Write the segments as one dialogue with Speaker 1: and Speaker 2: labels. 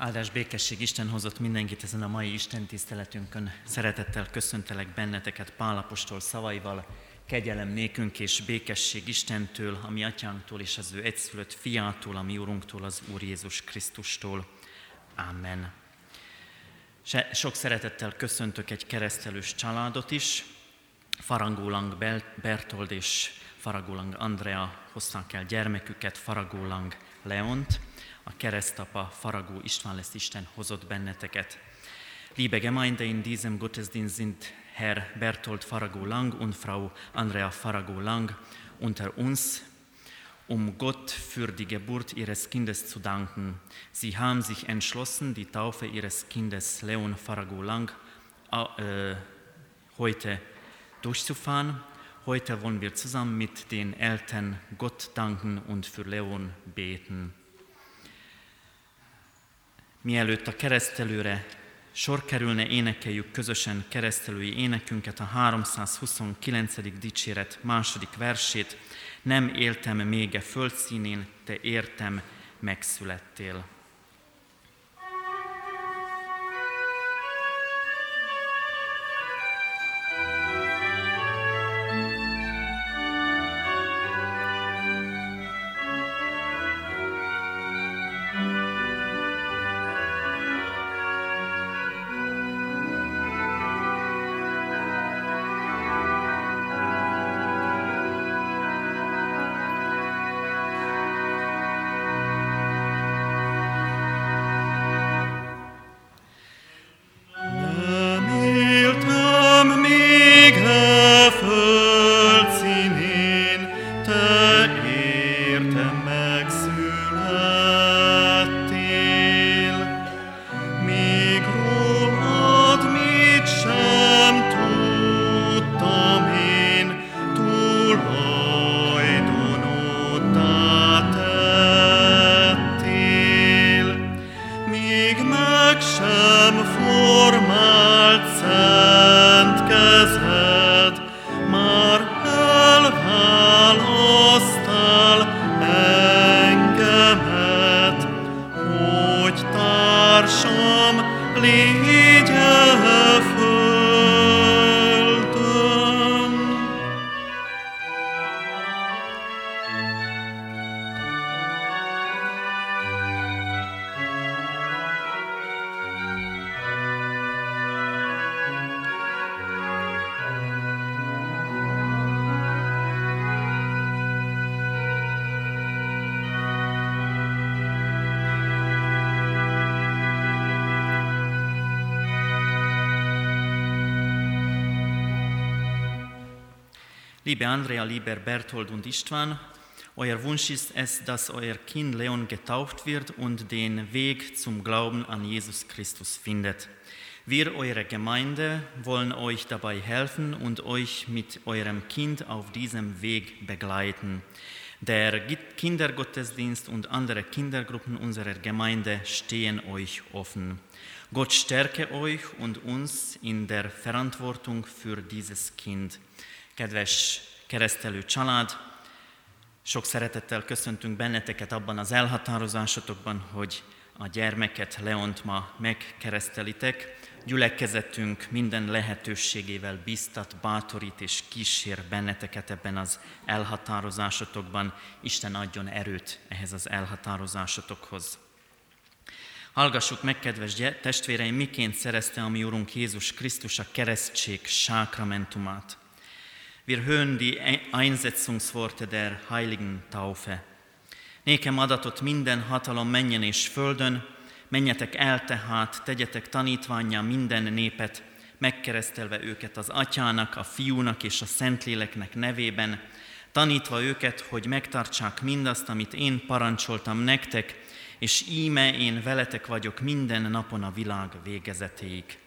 Speaker 1: Áldás békesség Isten hozott mindenkit ezen a mai Isten tiszteletünkön. Szeretettel köszöntelek benneteket Pálapostól szavaival, kegyelem nékünk és békesség Istentől, a mi atyánktól és az ő egyszülött fiától, a mi úrunktól, az Úr Jézus Krisztustól. Amen. Sok szeretettel köszöntök egy keresztelős családot is. Farangólang Bertold és Faragólang Andrea hozták el gyermeküket, Faragólang Leont a keresztapa Faragó István lesz Isten hozott benneteket. Liebe Gemeinde, in diesem Gottesdienst sind Herr Bertolt Faragó Lang und Frau Andrea Faragó Lang unter uns, um Gott für die Geburt ihres Kindes zu danken. Sie haben sich entschlossen, die Taufe ihres Kindes Leon Faragó Lang äh, heute durchzufahren. Heute wollen wir zusammen mit den Eltern Gott danken und für Leon beten. Mielőtt a keresztelőre sor kerülne, énekeljük közösen keresztelői énekünket, a 329. dicséret második versét. Nem éltem még a földszínén, te értem, megszülettél. Liebe Andrea, lieber Berthold und Istvan, euer Wunsch ist es, dass euer Kind Leon getauft wird und den Weg zum Glauben an Jesus Christus findet. Wir, eure Gemeinde, wollen euch dabei helfen und euch mit eurem Kind auf diesem Weg begleiten. Der Kindergottesdienst und andere Kindergruppen unserer Gemeinde stehen euch offen. Gott stärke euch und uns in der Verantwortung für dieses Kind. Kedves keresztelő család, sok szeretettel köszöntünk benneteket abban az elhatározásotokban, hogy a gyermeket Leont ma megkeresztelitek. Gyülekezetünk minden lehetőségével biztat, bátorít és kísér benneteket ebben az elhatározásotokban. Isten adjon erőt ehhez az elhatározásotokhoz. Hallgassuk meg, kedves testvéreim, miként szerezte a mi Urunk Jézus Krisztus a keresztség sákramentumát. Wir hören die Einsetzungsworte der heiligen Taufe. Nékem adatot minden hatalom menjen és földön, menjetek el tehát, tegyetek tanítványá minden népet, megkeresztelve őket az atyának, a fiúnak és a szentléleknek nevében, tanítva őket, hogy megtartsák mindazt, amit én parancsoltam nektek, és íme én veletek vagyok minden napon a világ végezetéig.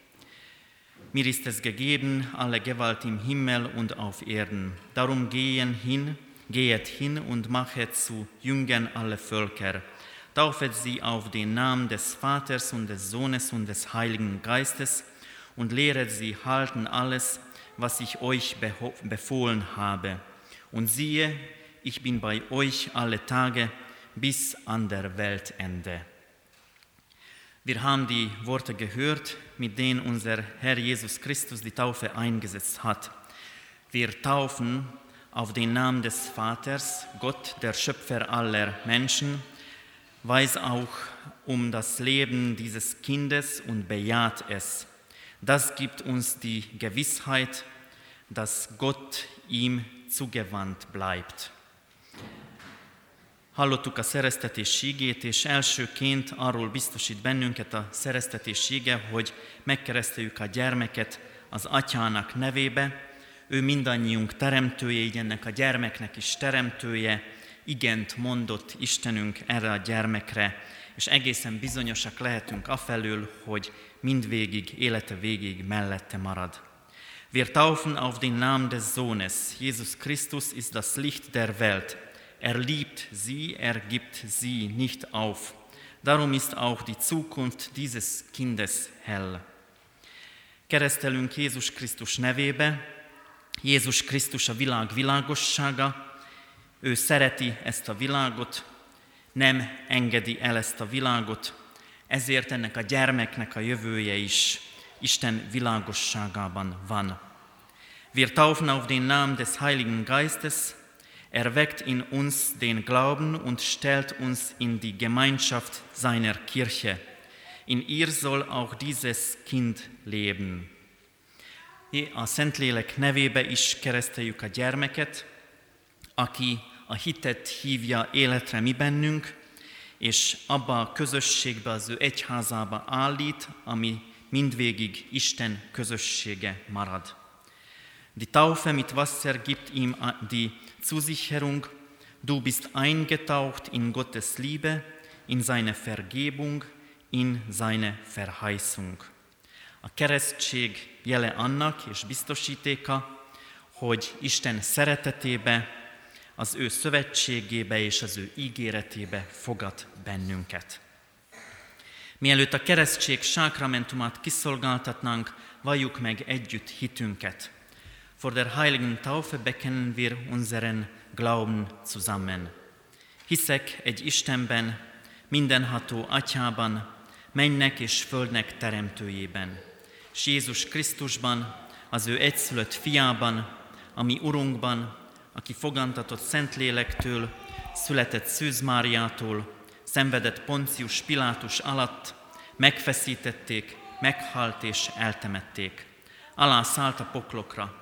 Speaker 1: Mir ist es gegeben, alle Gewalt im Himmel und auf Erden. Darum gehen hin, gehet hin und machet zu Jüngern alle Völker. Taufet sie auf den Namen des Vaters und des Sohnes und des Heiligen Geistes und lehret sie halten alles, was ich euch befohlen habe. Und siehe, ich bin bei euch alle Tage bis an der Weltende. Wir haben die Worte gehört, mit denen unser Herr Jesus Christus die Taufe eingesetzt hat. Wir taufen auf den Namen des Vaters, Gott, der Schöpfer aller Menschen, weiß auch um das Leben dieses Kindes und bejaht es. Das gibt uns die Gewissheit, dass Gott ihm zugewandt bleibt. Hallottuk a szereztetés ígét, és elsőként arról biztosít bennünket a szereztetés íge, hogy megkereszteljük a gyermeket az atyának nevébe. Ő mindannyiunk teremtője, így ennek a gyermeknek is teremtője, igent mondott Istenünk erre a gyermekre, és egészen bizonyosak lehetünk afelől, hogy mindvégig, élete végig mellette marad. Wir taufen auf den Namen des Sohnes. Jesus Christus ist das Licht der Welt. Er liebt sie, er gibt sie nicht auf. Darum ist auch die Zukunft dieses Kindes hell. Keresztelünk Jézus Krisztus nevébe. Jézus Krisztus a világ világossága. Ő szereti ezt a világot, nem engedi el ezt a világot, ezért ennek a gyermeknek a jövője is Isten világosságában van. Wir taufen auf den Namen des Heiligen Geistes, Er weckt in uns den Glauben und stellt uns in die Gemeinschaft seiner Kirche. In ihr soll auch dieses Kind leben. A Szentlélek nevébe is kereszteljük a gyermeket, aki a hitet hívja életre mi bennünk, és abba a közösségbe, az ő egyházába állít, ami mindvégig Isten közössége marad. Die Taufe mit Wasser gibt ihm die Zusicherung, du bist eingetaucht in Gottes Liebe, in seine Vergebung, in seine Verheißung. A keresztség jele annak és biztosítéka, hogy Isten szeretetébe, az ő szövetségébe és az ő ígéretébe fogad bennünket. Mielőtt a keresztség sákramentumát kiszolgáltatnánk, valljuk meg együtt hitünket. Vor der heiligen Taufe bekennen wir unseren Glauben zusammen. Hiszek egy Istenben, mindenható Atyában, mennek és földnek teremtőjében, és Jézus Krisztusban, az ő egyszülött fiában, ami Urunkban, aki fogantatott Szentlélektől, született Szűz Máriától, szenvedett Poncius Pilátus alatt, megfeszítették, meghalt és eltemették. Alá szállt a poklokra,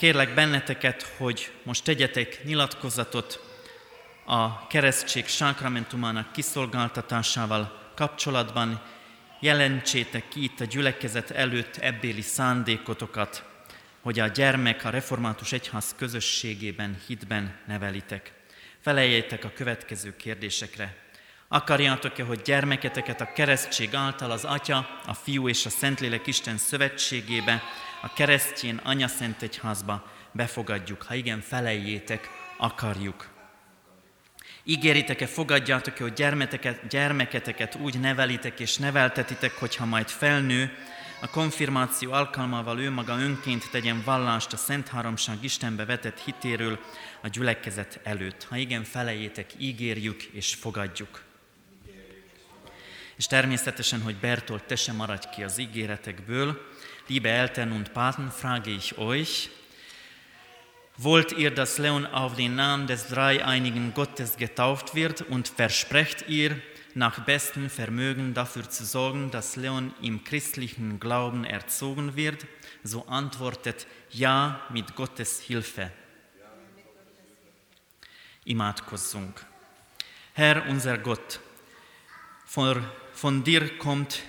Speaker 1: kérlek benneteket, hogy most tegyetek nyilatkozatot a keresztség sákramentumának kiszolgáltatásával kapcsolatban, jelentsétek ki itt a gyülekezet előtt ebbéli szándékotokat, hogy a gyermek a református egyház közösségében, hitben nevelitek. Felejétek a következő kérdésekre. Akarjátok-e, hogy gyermeketeket a keresztség által az Atya, a Fiú és a Szentlélek Isten szövetségébe, a keresztjén Anya Szent Egyházba befogadjuk. Ha igen, felejétek, akarjuk. Ígéritek-e, fogadjátok-e, hogy gyermeketeket, gyermeketeket úgy nevelitek és neveltetitek, hogyha majd felnő, a konfirmáció alkalmával ő maga önként tegyen vallást a Szent Háromság Istenbe vetett hitéről a gyülekezet előtt. Ha igen, felejétek, ígérjük és fogadjuk. És természetesen, hogy Bertolt, te sem maradj ki az ígéretekből, Liebe Eltern und Paten, frage ich euch, wollt ihr, dass Leon auf den Namen des dreieinigen Gottes getauft wird und versprecht ihr, nach bestem Vermögen dafür zu sorgen, dass Leon im christlichen Glauben erzogen wird, so antwortet ja mit Gottes Hilfe. Imádkozzunk. Herr unser Gott, von, von dir kommt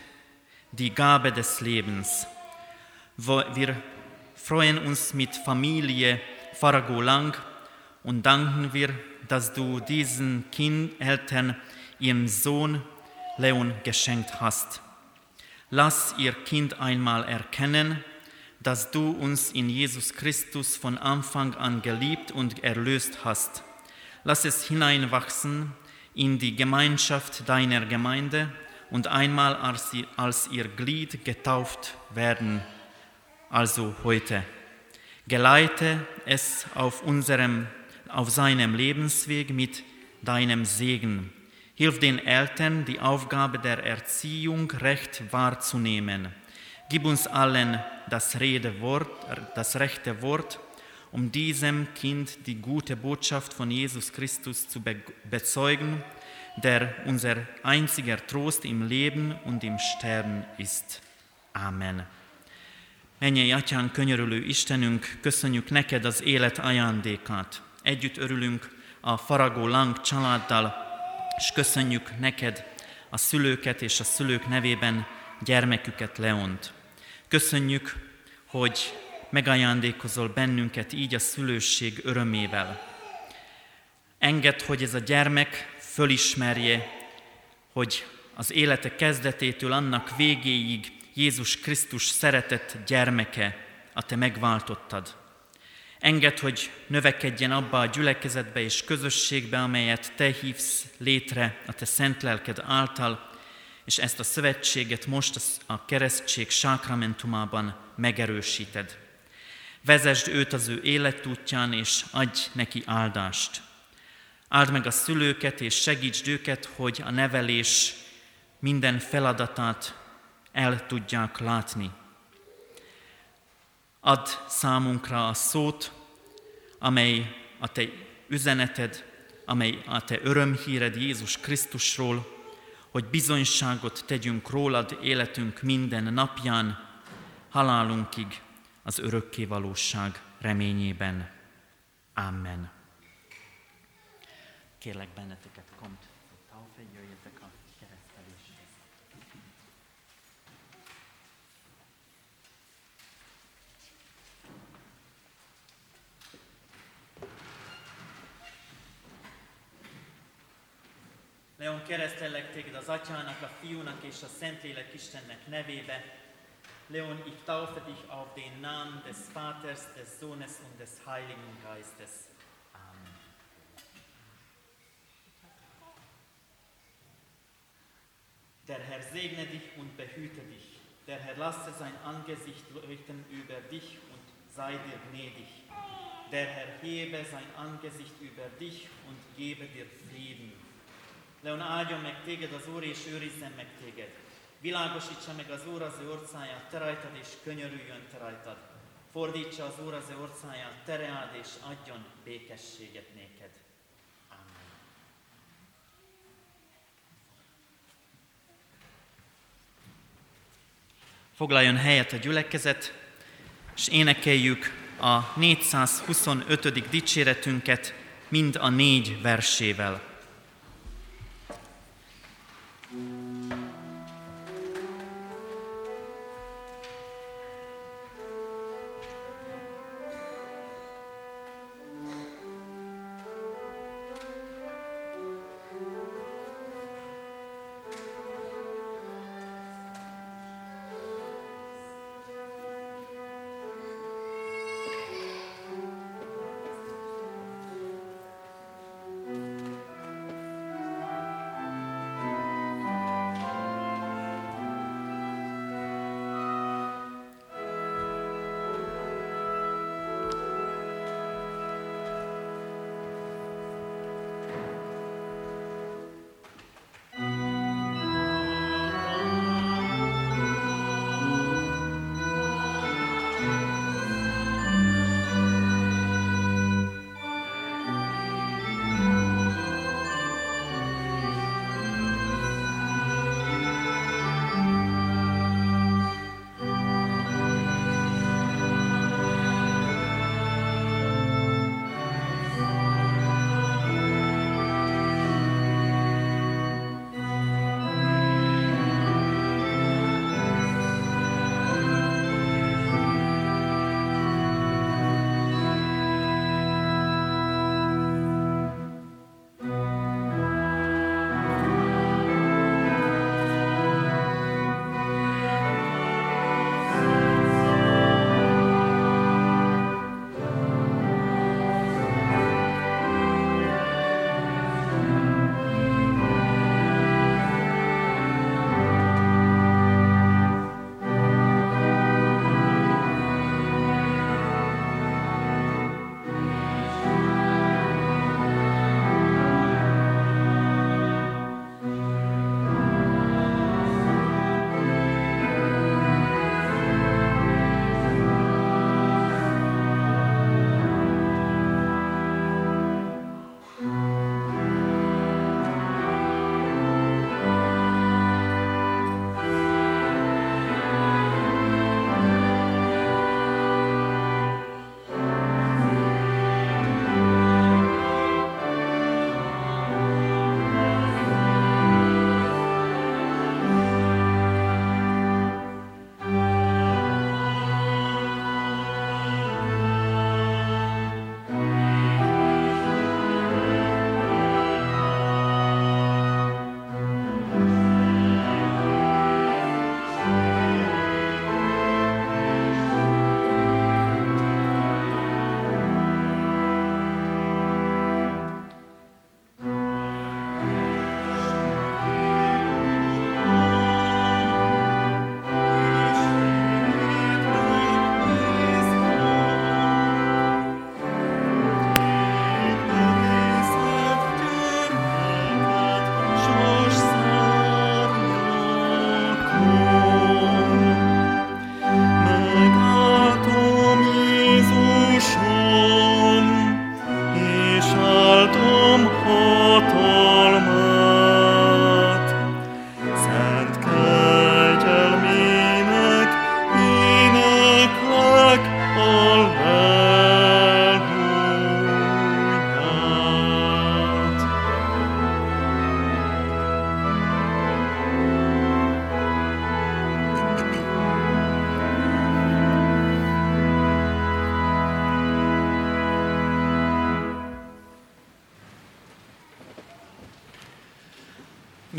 Speaker 1: die Gabe des Lebens. Wir freuen uns mit Familie Lang und danken wir, dass du diesen Kind, Eltern ihren Sohn Leon geschenkt hast. Lass ihr Kind einmal erkennen, dass du uns in Jesus Christus von Anfang an geliebt und erlöst hast. Lass es hineinwachsen in die Gemeinschaft deiner Gemeinde und einmal als, als ihr Glied getauft werden, also heute. Geleite es auf, unserem, auf seinem Lebensweg mit deinem Segen. Hilf den Eltern, die Aufgabe der Erziehung recht wahrzunehmen. Gib uns allen das, Redewort, das rechte Wort, um diesem Kind die gute Botschaft von Jesus Christus zu bezeugen, der unser einziger Trost im Leben und im Sterben ist. Amen. Mennyei Atyán, könyörülő Istenünk, köszönjük neked az élet ajándékát. Együtt örülünk a Faragó Lang családdal, és köszönjük neked a szülőket és a szülők nevében gyermeküket Leont. Köszönjük, hogy megajándékozol bennünket így a szülőség örömével. Engedd, hogy ez a gyermek fölismerje, hogy az élete kezdetétől annak végéig Jézus Krisztus szeretett gyermeke, a te megváltottad. Engedd, hogy növekedjen abba a gyülekezetbe és közösségbe, amelyet te hívsz létre a te szent lelked által, és ezt a szövetséget most a keresztség sákramentumában megerősíted. Vezesd őt az ő életútján, és adj neki áldást. Áld meg a szülőket, és segítsd őket, hogy a nevelés minden feladatát el tudják látni. Add számunkra a szót, amely a Te üzeneted, amely a Te örömhíred Jézus Krisztusról, hogy bizonyságot tegyünk rólad életünk minden napján, halálunkig az örökké valóság reményében. Amen. Kérlek benneteket, komt, hogy jöjjetek a kereszteléshez. Leon, keresztellek téged az Atyának, a Fiúnak és a Szentlélek Istennek nevébe. Leon, ich taufe dich auf den Namen des Vaters, des Sohnes und des Heiligen Geistes. Amen. Der Herr segne dich und behüte dich. Der Herr lasse sein Angesicht leuchten über dich und sei dir gnädig. Der Herr hebe sein Angesicht über dich und gebe dir Frieden. Leon áldjon meg téged az Úr, Világosítsa meg az Úr az ő orcáját te rajtad, és könyörüljön te rajtad. Fordítsa az Úr az ő orcáját, tereáld, és adjon békességet néked. Foglaljon helyet a gyülekezet, és énekeljük a 425. dicséretünket mind a négy versével.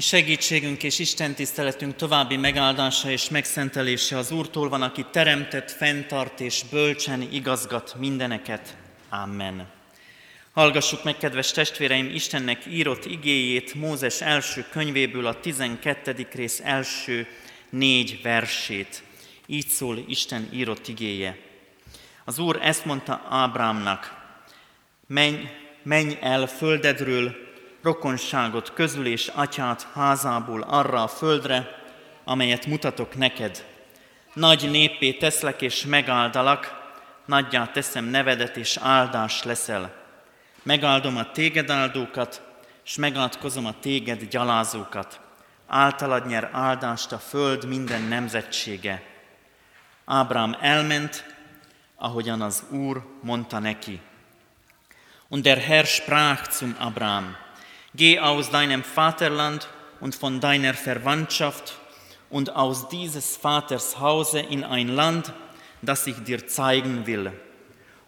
Speaker 1: Segítségünk és Isten tiszteletünk további megáldása és megszentelése az Úrtól van, aki teremtett, fenntart és bölcsen igazgat mindeneket. Amen. Hallgassuk meg, kedves testvéreim, Istennek írott igéjét Mózes első könyvéből a 12. rész első négy versét. Így szól Isten írott igéje. Az Úr ezt mondta Ábrámnak, menj, menj el földedről, rokonságot közül és atyát házából arra a földre, amelyet mutatok neked. Nagy népé teszlek és megáldalak, nagyjá teszem nevedet és áldás leszel. Megáldom a téged áldókat, és megátkozom a téged gyalázókat. Általad nyer áldást a föld minden nemzetsége. Ábrám elment, ahogyan az Úr mondta neki. Und der Herr sprach zum Abraham, Geh aus deinem Vaterland und von deiner Verwandtschaft und aus dieses Vaters Hause in ein Land, das ich dir zeigen will.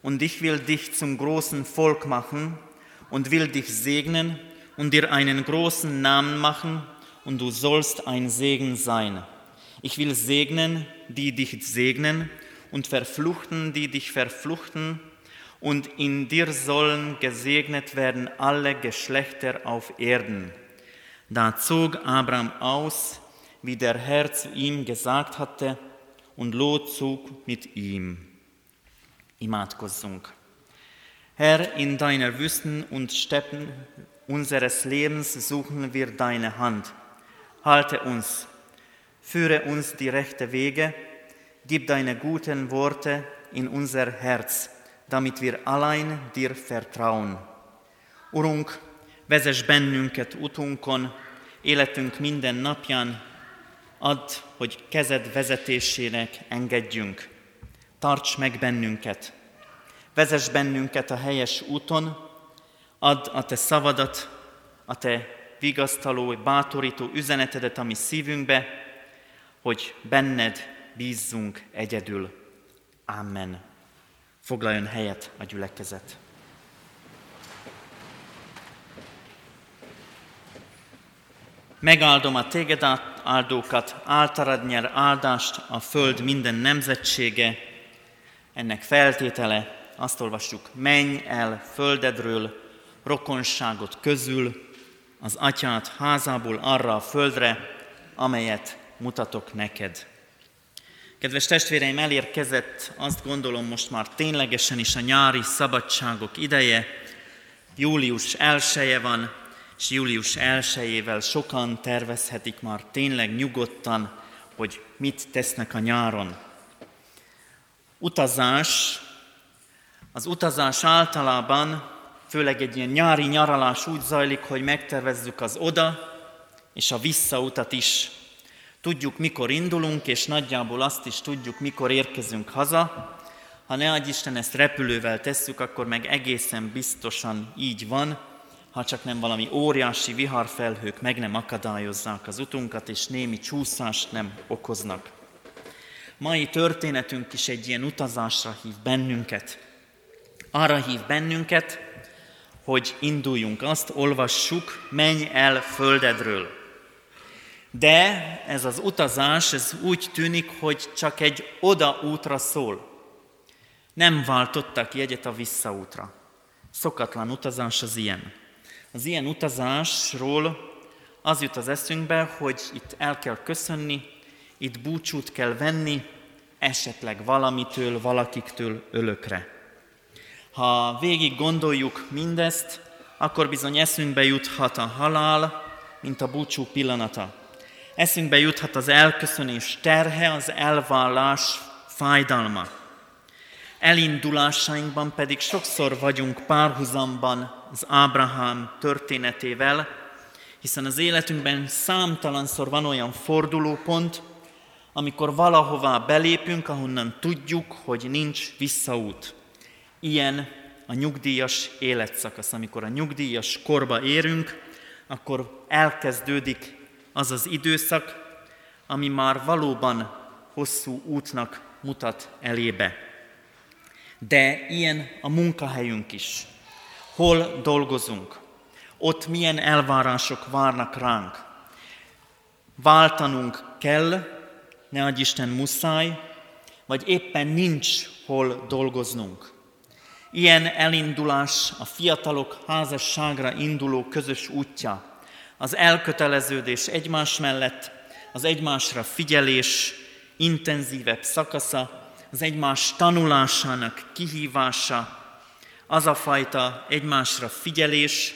Speaker 1: Und ich will dich zum großen Volk machen und will dich segnen und dir einen großen Namen machen und du sollst ein Segen sein. Ich will segnen, die dich segnen und verfluchten, die dich verfluchten und in dir sollen gesegnet werden alle Geschlechter auf Erden. Da zog Abraham aus, wie der Herr zu ihm gesagt hatte, und Lot zog mit ihm. Imádkozzunk. Herr, in deiner Wüsten und Steppen unseres Lebens suchen wir deine Hand. Halte uns, führe uns die rechte Wege, gib deine guten Worte in unser Herz damit wir allein dir vertrauen. Urunk, vezess bennünket utunkon, életünk minden napján, add, hogy kezed vezetésének engedjünk. Tarts meg bennünket. Vezess bennünket a helyes úton, add a te szavadat, a te vigasztaló, bátorító üzenetedet a mi szívünkbe, hogy benned bízzunk egyedül. Amen. Foglaljon helyet a gyülekezet. Megáldom a téged áldókat, általad nyer áldást a föld minden nemzetsége. Ennek feltétele, azt olvassuk, menj el földedről, rokonságot közül, az atyát házából arra a földre, amelyet mutatok neked. Kedves testvéreim, elérkezett, azt gondolom most már ténylegesen is a nyári szabadságok ideje. Július 1 van, és július 1 sokan tervezhetik már tényleg nyugodtan, hogy mit tesznek a nyáron. Utazás, az utazás általában, főleg egy ilyen nyári nyaralás úgy zajlik, hogy megtervezzük az oda és a visszautat is Tudjuk, mikor indulunk, és nagyjából azt is tudjuk, mikor érkezünk haza. Ha ne adj Isten ezt repülővel tesszük, akkor meg egészen biztosan így van, ha csak nem valami óriási viharfelhők meg nem akadályozzák az utunkat, és némi csúszást nem okoznak. Mai történetünk is egy ilyen utazásra hív bennünket. Arra hív bennünket, hogy induljunk, azt olvassuk, menj el földedről. De ez az utazás, ez úgy tűnik, hogy csak egy odaútra szól. Nem váltottak jegyet a visszaútra. Szokatlan utazás az ilyen. Az ilyen utazásról az jut az eszünkbe, hogy itt el kell köszönni, itt búcsút kell venni, esetleg valamitől, valakiktől ölökre. Ha végig gondoljuk mindezt, akkor bizony eszünkbe juthat a halál, mint a búcsú pillanata. Eszünkbe juthat az elköszönés terhe, az elvállás fájdalma. Elindulásainkban pedig sokszor vagyunk párhuzamban az Ábrahám történetével, hiszen az életünkben számtalanszor van olyan fordulópont, amikor valahová belépünk, ahonnan tudjuk, hogy nincs visszaút. Ilyen a nyugdíjas életszakasz. Amikor a nyugdíjas korba érünk, akkor elkezdődik az az időszak, ami már valóban hosszú útnak mutat elébe. De ilyen a munkahelyünk is. Hol dolgozunk? Ott milyen elvárások várnak ránk? váltanunk kell, ne adj Isten muszáj, vagy éppen nincs hol dolgoznunk. Ilyen elindulás a fiatalok házasságra induló közös útja, az elköteleződés egymás mellett, az egymásra figyelés intenzívebb szakasza, az egymás tanulásának kihívása, az a fajta egymásra figyelés,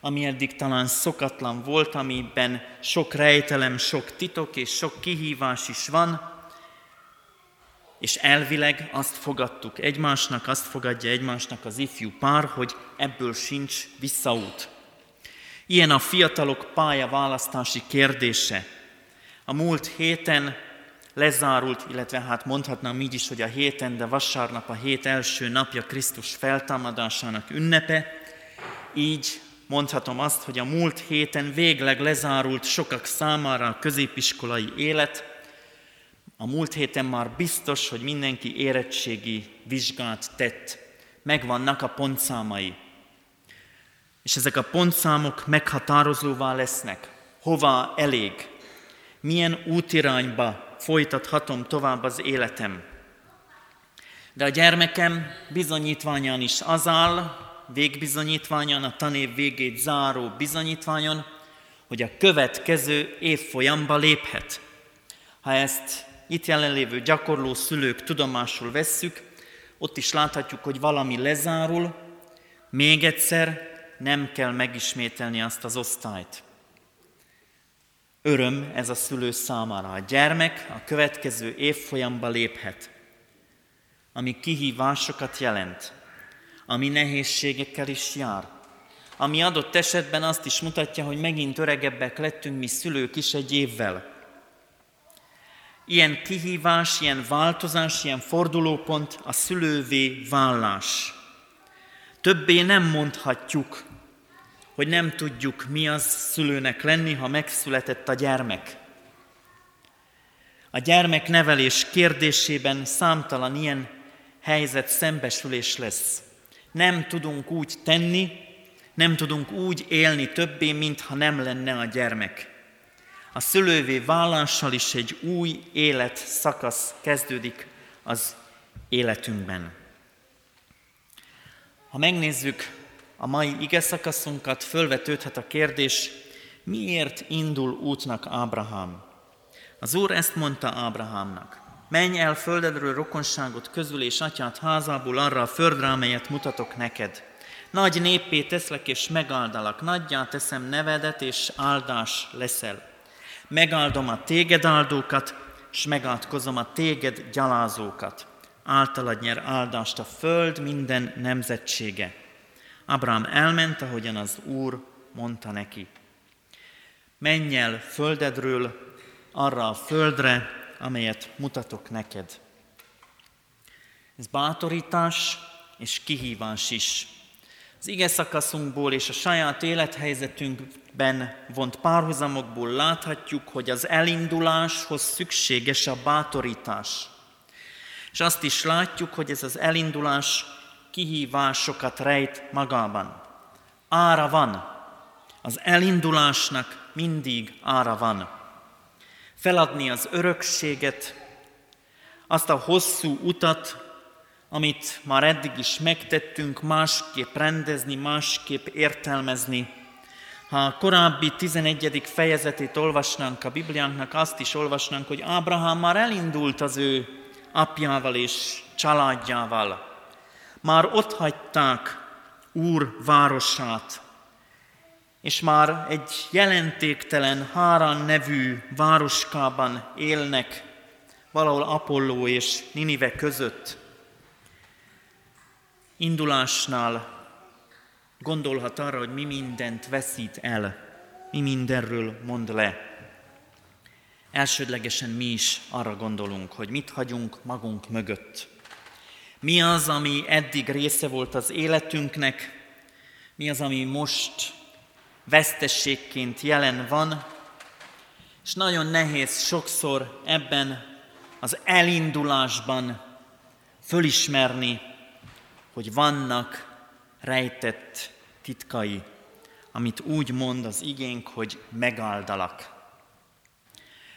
Speaker 1: ami eddig talán szokatlan volt, amiben sok rejtelem, sok titok és sok kihívás is van, és elvileg azt fogadtuk egymásnak, azt fogadja egymásnak az ifjú pár, hogy ebből sincs visszaút. Ilyen a fiatalok pályaválasztási kérdése. A múlt héten lezárult, illetve hát mondhatnám így is, hogy a héten, de vasárnap a hét első napja Krisztus feltámadásának ünnepe, így mondhatom azt, hogy a múlt héten végleg lezárult sokak számára a középiskolai élet. A múlt héten már biztos, hogy mindenki érettségi vizsgát tett. Megvannak a pontszámai. És ezek a pontszámok meghatározóvá lesznek. Hova elég? Milyen útirányba folytathatom tovább az életem? De a gyermekem bizonyítványán is az áll, végbizonyítványon, a tanév végét záró bizonyítványon, hogy a következő évfolyamba léphet. Ha ezt itt jelenlévő gyakorló szülők tudomásul vesszük, ott is láthatjuk, hogy valami lezárul, még egyszer nem kell megismételni azt az osztályt. Öröm ez a szülő számára. A gyermek a következő évfolyamba léphet, ami kihívásokat jelent, ami nehézségekkel is jár, ami adott esetben azt is mutatja, hogy megint öregebbek lettünk mi szülők is egy évvel. Ilyen kihívás, ilyen változás, ilyen fordulópont a szülővé vállás. Többé nem mondhatjuk, hogy nem tudjuk, mi az szülőnek lenni, ha megszületett a gyermek. A gyermek nevelés kérdésében számtalan ilyen helyzet szembesülés lesz. Nem tudunk úgy tenni, nem tudunk úgy élni többé, mintha nem lenne a gyermek. A szülővé vállással is egy új élet szakasz kezdődik az életünkben. Ha megnézzük a mai ige szakaszunkat, fölvetődhet a kérdés, miért indul útnak Ábrahám? Az Úr ezt mondta Ábrahámnak. Menj el földedről rokonságot közül és atyát házából arra a földre, amelyet mutatok neked. Nagy néppé teszlek és megáldalak, nagyjá teszem nevedet és áldás leszel. Megáldom a téged áldókat, és megátkozom a téged gyalázókat. Általad nyer áldást a föld minden nemzetsége. Abraham elment, ahogyan az Úr mondta neki. Menj el földedről arra a földre, amelyet mutatok neked. Ez bátorítás és kihívás is. Az ige szakaszunkból és a saját élethelyzetünkben vont párhuzamokból láthatjuk, hogy az elinduláshoz szükséges a bátorítás. És azt is látjuk, hogy ez az elindulás kihívásokat rejt magában. Ára van. Az elindulásnak mindig ára van feladni az örökséget, azt a hosszú utat, amit már eddig is megtettünk, másképp rendezni, másképp értelmezni. Ha a korábbi 11. fejezetét olvasnánk a Bibliánknak, azt is olvasnánk, hogy Ábrahám már elindult az ő apjával és családjával. Már ott hagyták Úr városát, és már egy jelentéktelen Hárán nevű városkában élnek, valahol Apolló és Ninive között. Indulásnál gondolhat arra, hogy mi mindent veszít el, mi mindenről mond le. Elsődlegesen mi is arra gondolunk, hogy mit hagyunk magunk mögött. Mi az, ami eddig része volt az életünknek, mi az, ami most vesztességként jelen van, és nagyon nehéz sokszor ebben az elindulásban fölismerni, hogy vannak rejtett titkai, amit úgy mond az igénk, hogy megáldalak.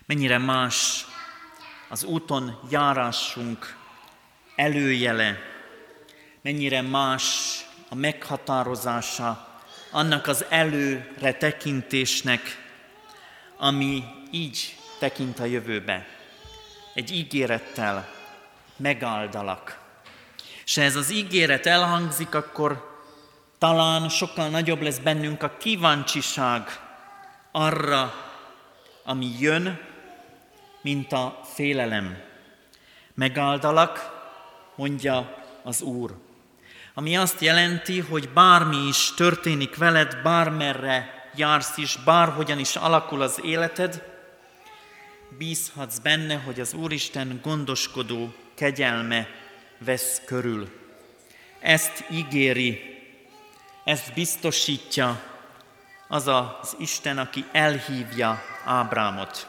Speaker 1: mennyire más az úton járásunk előjele, mennyire más a meghatározása annak az előre tekintésnek, ami így tekint a jövőbe. Egy ígérettel megáldalak. És ez az ígéret elhangzik, akkor talán sokkal nagyobb lesz bennünk a kíváncsiság arra, ami jön, mint a félelem. Megáldalak, mondja az Úr. Ami azt jelenti, hogy bármi is történik veled, bármerre jársz is, bárhogyan is alakul az életed, bízhatsz benne, hogy az Úristen gondoskodó kegyelme vesz körül. Ezt ígéri, ezt biztosítja az az Isten, aki elhívja Ábrámot.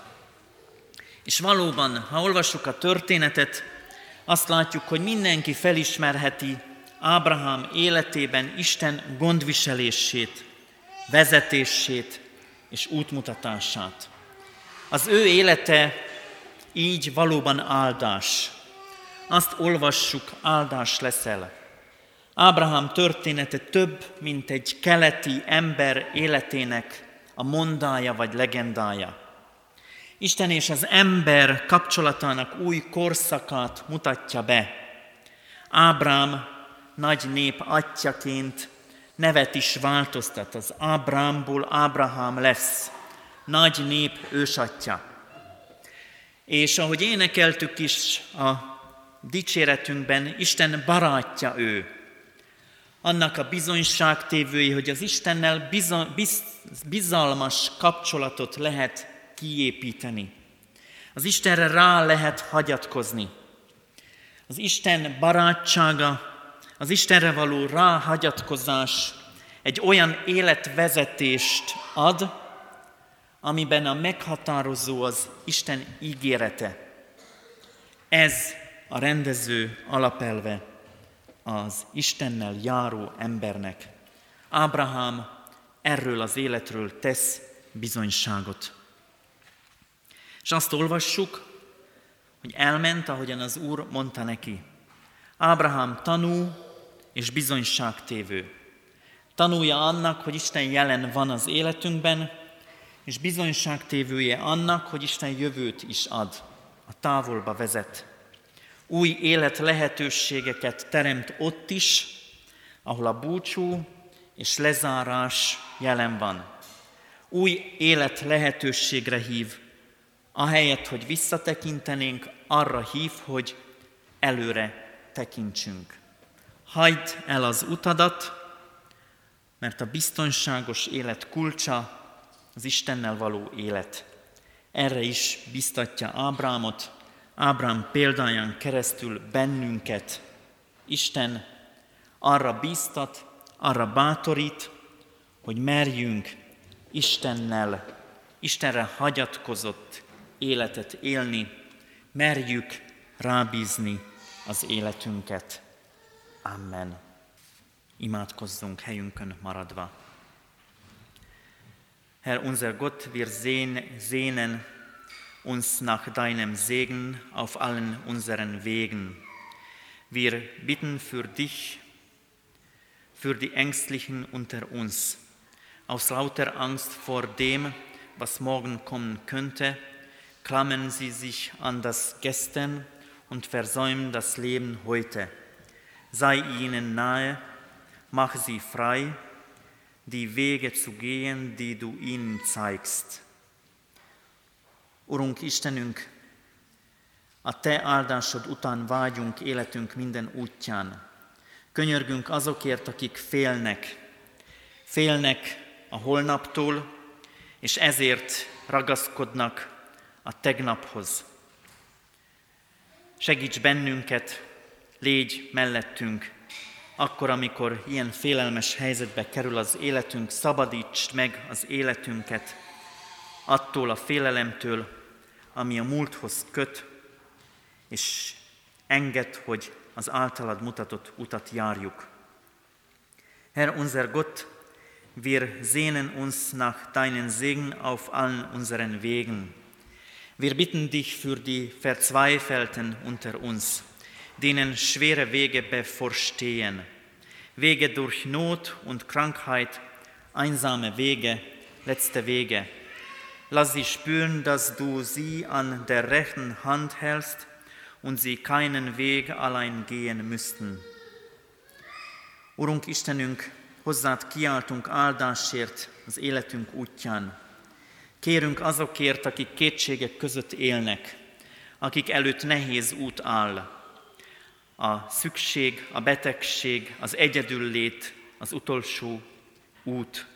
Speaker 1: És valóban, ha olvassuk a történetet, azt látjuk, hogy mindenki felismerheti Ábrahám életében Isten gondviselését, vezetését és útmutatását. Az ő élete így valóban áldás. Azt olvassuk, áldás leszel. Ábrahám története több, mint egy keleti ember életének a mondája vagy legendája. Isten és az ember kapcsolatának új korszakát mutatja be. Ábrám nagy nép atyaként nevet is változtat. Az Ábrámból Ábrahám lesz, nagy nép ősatja. És ahogy énekeltük is a dicséretünkben, Isten barátja ő. Annak a bizonyságtévői, hogy az Istennel bizalmas kapcsolatot lehet kiépíteni. Az Istenre rá lehet hagyatkozni. Az Isten barátsága, az Istenre való ráhagyatkozás egy olyan életvezetést ad, amiben a meghatározó az Isten ígérete. Ez a rendező alapelve az Istennel járó embernek. Ábrahám erről az életről tesz bizonyságot. És azt olvassuk, hogy elment, ahogyan az Úr mondta neki. Ábrahám tanú és bizonyságtévő. Tanulja annak, hogy Isten jelen van az életünkben, és bizonyságtévője annak, hogy Isten jövőt is ad, a távolba vezet. Új élet lehetőségeket teremt ott is, ahol a búcsú és lezárás jelen van. Új élet lehetőségre hív, ahelyett, hogy visszatekintenénk, arra hív, hogy előre tekintsünk. Hagyd el az utadat, mert a biztonságos élet kulcsa az Istennel való élet. Erre is biztatja Ábrámot, Ábrám példáján keresztül bennünket. Isten arra bíztat, arra bátorít, hogy merjünk Istennel, Istenre hagyatkozott életet élni, merjük rábízni az életünket. Amen. Imádkozzunk helyünkön maradva. Herr unser Gott, wir sehnen uns nach deinem Segen auf allen unseren Wegen. Wir bitten für dich, für die Ängstlichen unter uns, aus lauter Angst vor dem, was morgen kommen könnte, klammern sie sich an das Gestern und versäumen das Leben heute. Sei ihnen nahe, mach sie frei, die Wege zu gehen, die du ihnen zeigst. Urunk Istenünk, a Te áldásod után vágyunk életünk minden útján. Könyörgünk azokért, akik félnek. Félnek a holnaptól, és ezért ragaszkodnak a tegnaphoz. Segíts bennünket, légy mellettünk, akkor, amikor ilyen félelmes helyzetbe kerül az életünk, szabadítsd meg az életünket attól a félelemtől, ami a múlthoz köt, és enged, hogy az általad mutatott utat járjuk. Herr unser Gott, wir sehnen uns nach deinen Segen auf allen unseren Wegen. Wir bitten dich für die Verzweifelten unter uns, denen schwere Wege bevorstehen, Wege durch Not und Krankheit, einsame Wege, letzte Wege. Lass sie spüren, dass du sie an der rechten Hand hältst und sie keinen Weg allein gehen müssten. Urunk Istenünk, hozzád kiáltunk áldásért az életünk útján. Kérünk azokért, akik kétségek között élnek, akik előtt nehéz út áll. A szükség, a betegség, az egyedüllét, az utolsó út.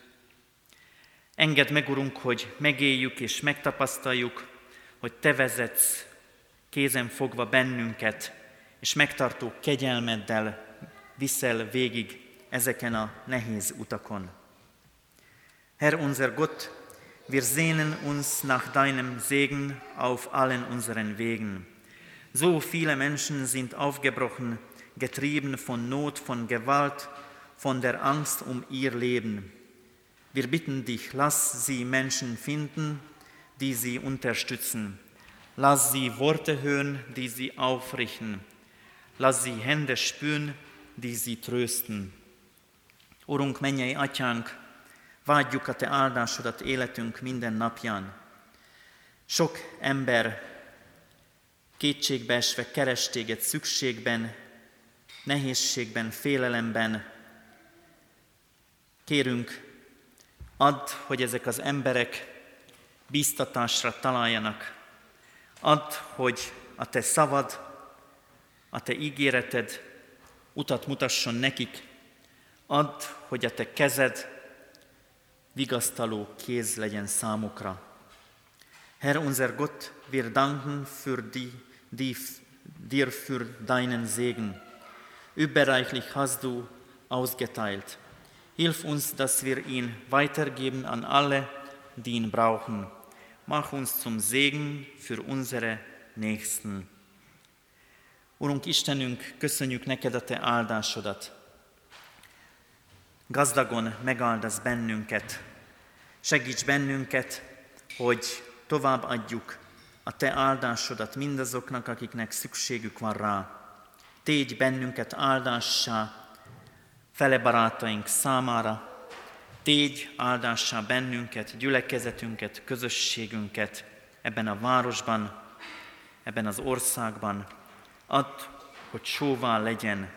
Speaker 1: Engedd meg, Urunk, hogy megéljük és megtapasztaljuk, hogy Te vezetsz kézen fogva bennünket, és megtartó kegyelmeddel viszel végig ezeken a nehéz utakon. Herr unser Gott, wir sehnen uns nach deinem Segen auf allen unseren Wegen. So viele Menschen sind aufgebrochen, getrieben von Not, von Gewalt, von der Angst um ihr Leben. Wir bitten dich, lass sie Menschen finden, die sie unterstützen. Lass sie Worte hören, die sie aufrichten. Lass sie Hände spüren, die sie trösten. Urunk, mennyei atyánk, vágyjuk a Te áldásodat életünk minden napján. Sok ember kétségbe esve keres téged szükségben, nehézségben, félelemben. Kérünk, add, hogy ezek az emberek bíztatásra találjanak. Add, hogy a Te szavad, a Te ígéreted utat mutasson nekik. Add, hogy a Te kezed vigasztaló kéz legyen számukra. Herr unser Gott, wir danken für die, die, dir für deinen Segen. Überreichlich hast du ausgeteilt. Hilf uns, dass wir ihn weitergeben an alle, die ihn brauchen. Mach uns zum Segen für unsere Nächsten. Urunk Istenünk, köszönjük neked a te áldásodat. Gazdagon megáldasz bennünket. Segíts bennünket, hogy tovább adjuk a te áldásodat mindazoknak, akiknek szükségük van rá. Tégy bennünket áldássá, fele barátaink számára, tégy áldássá bennünket, gyülekezetünket, közösségünket ebben a városban, ebben az országban. Add, hogy sóvá legyen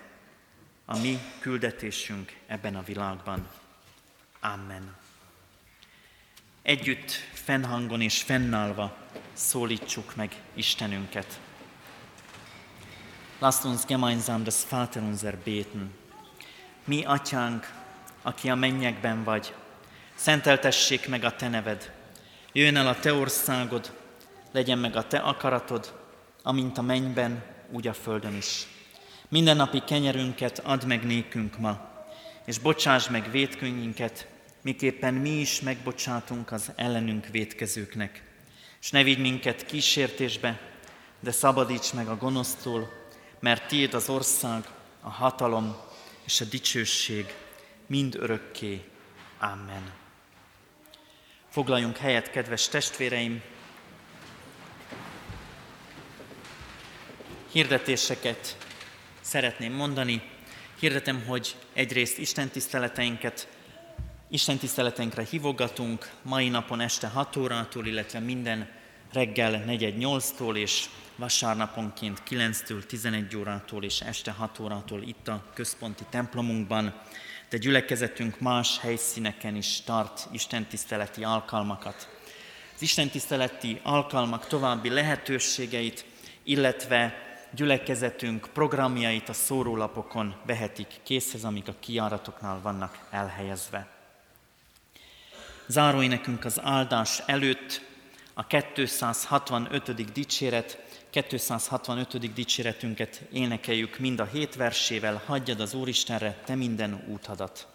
Speaker 1: a mi küldetésünk ebben a világban. Amen. Együtt fennhangon és fennállva szólítsuk meg Istenünket. Lasst uns gemeinsam das Vaterunser beten. Mi, Atyánk, aki a mennyekben vagy, szenteltessék meg a Te neved, jöjjön el a Te országod, legyen meg a Te akaratod, amint a mennyben, úgy a földön is. Minden napi kenyerünket add meg nékünk ma, és bocsáss meg védkönyvinket, miképpen mi is megbocsátunk az ellenünk védkezőknek. És ne vigy minket kísértésbe, de szabadíts meg a gonosztól, mert tiéd az ország, a hatalom és a dicsőség mind örökké. Amen. Foglaljunk helyet, kedves testvéreim! Hirdetéseket szeretném mondani. Hirdetem, hogy egyrészt Isten tiszteleteinket, Isten tiszteleteinkre hívogatunk mai napon este 6 órától, illetve minden reggel 4-8-tól és vasárnaponként 9-től 11 órától és este 6 órától itt a központi templomunkban, de gyülekezetünk más helyszíneken is tart istentiszteleti alkalmakat. Az istentiszteleti alkalmak további lehetőségeit, illetve gyülekezetünk programjait a szórólapokon vehetik készhez, amik a kiáratoknál vannak elhelyezve. Záróénekünk az áldás előtt a 265. dicséret, 265. dicséretünket énekeljük mind a hét versével, hagyjad az Úristenre te minden úthadat.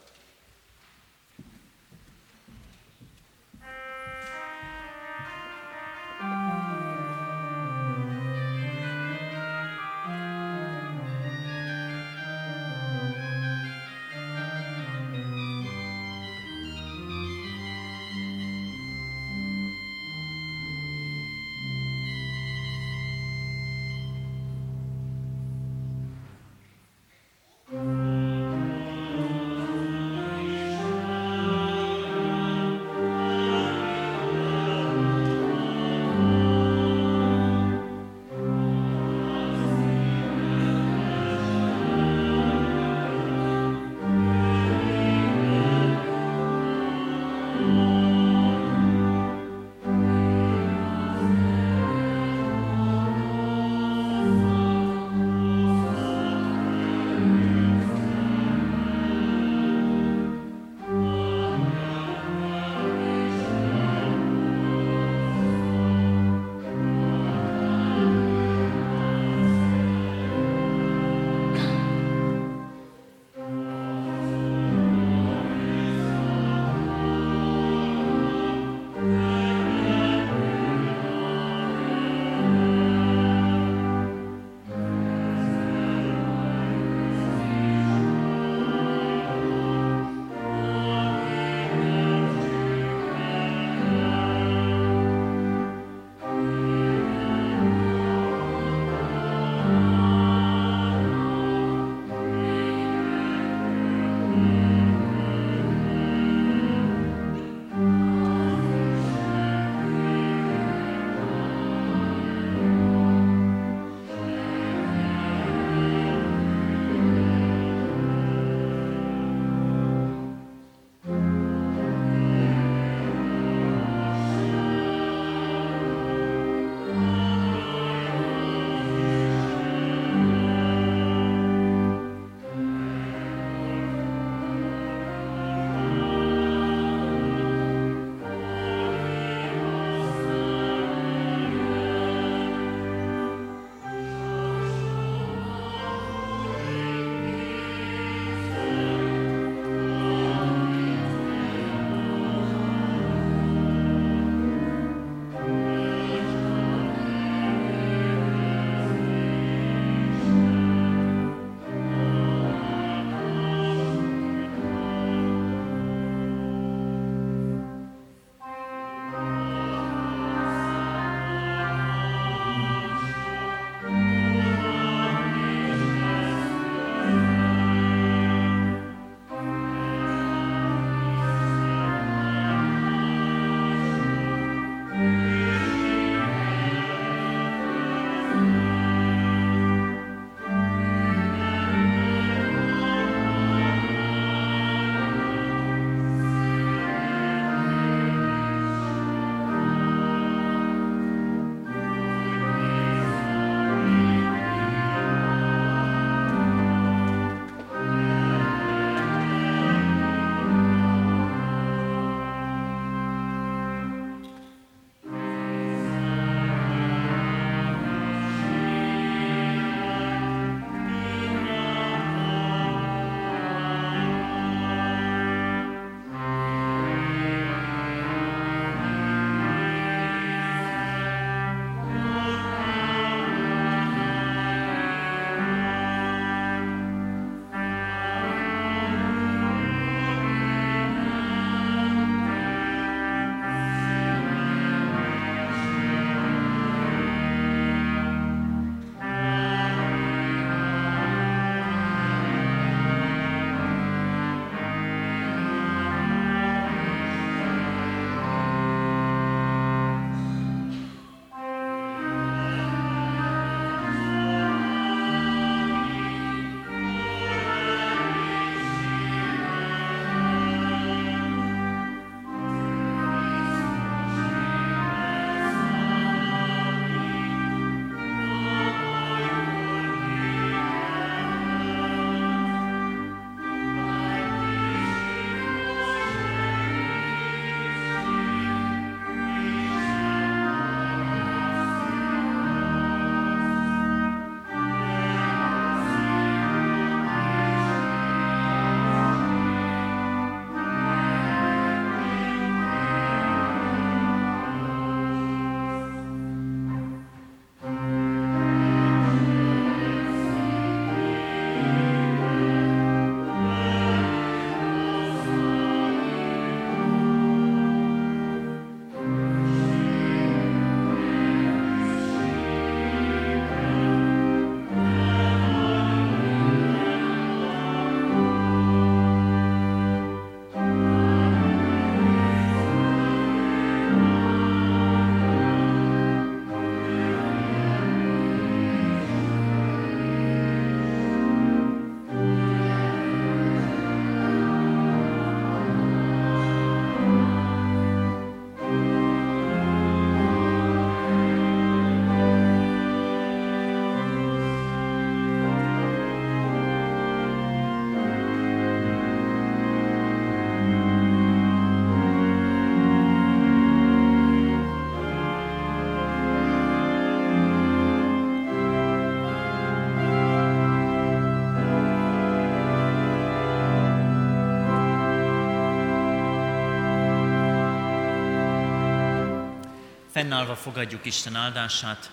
Speaker 1: Fennállva fogadjuk Isten áldását.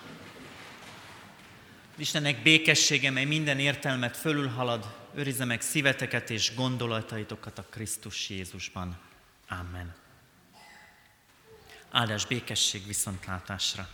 Speaker 1: Istennek békessége, mely minden értelmet fölülhalad, őrizze meg szíveteket és gondolataitokat a Krisztus Jézusban. Amen. Áldás békesség viszontlátásra!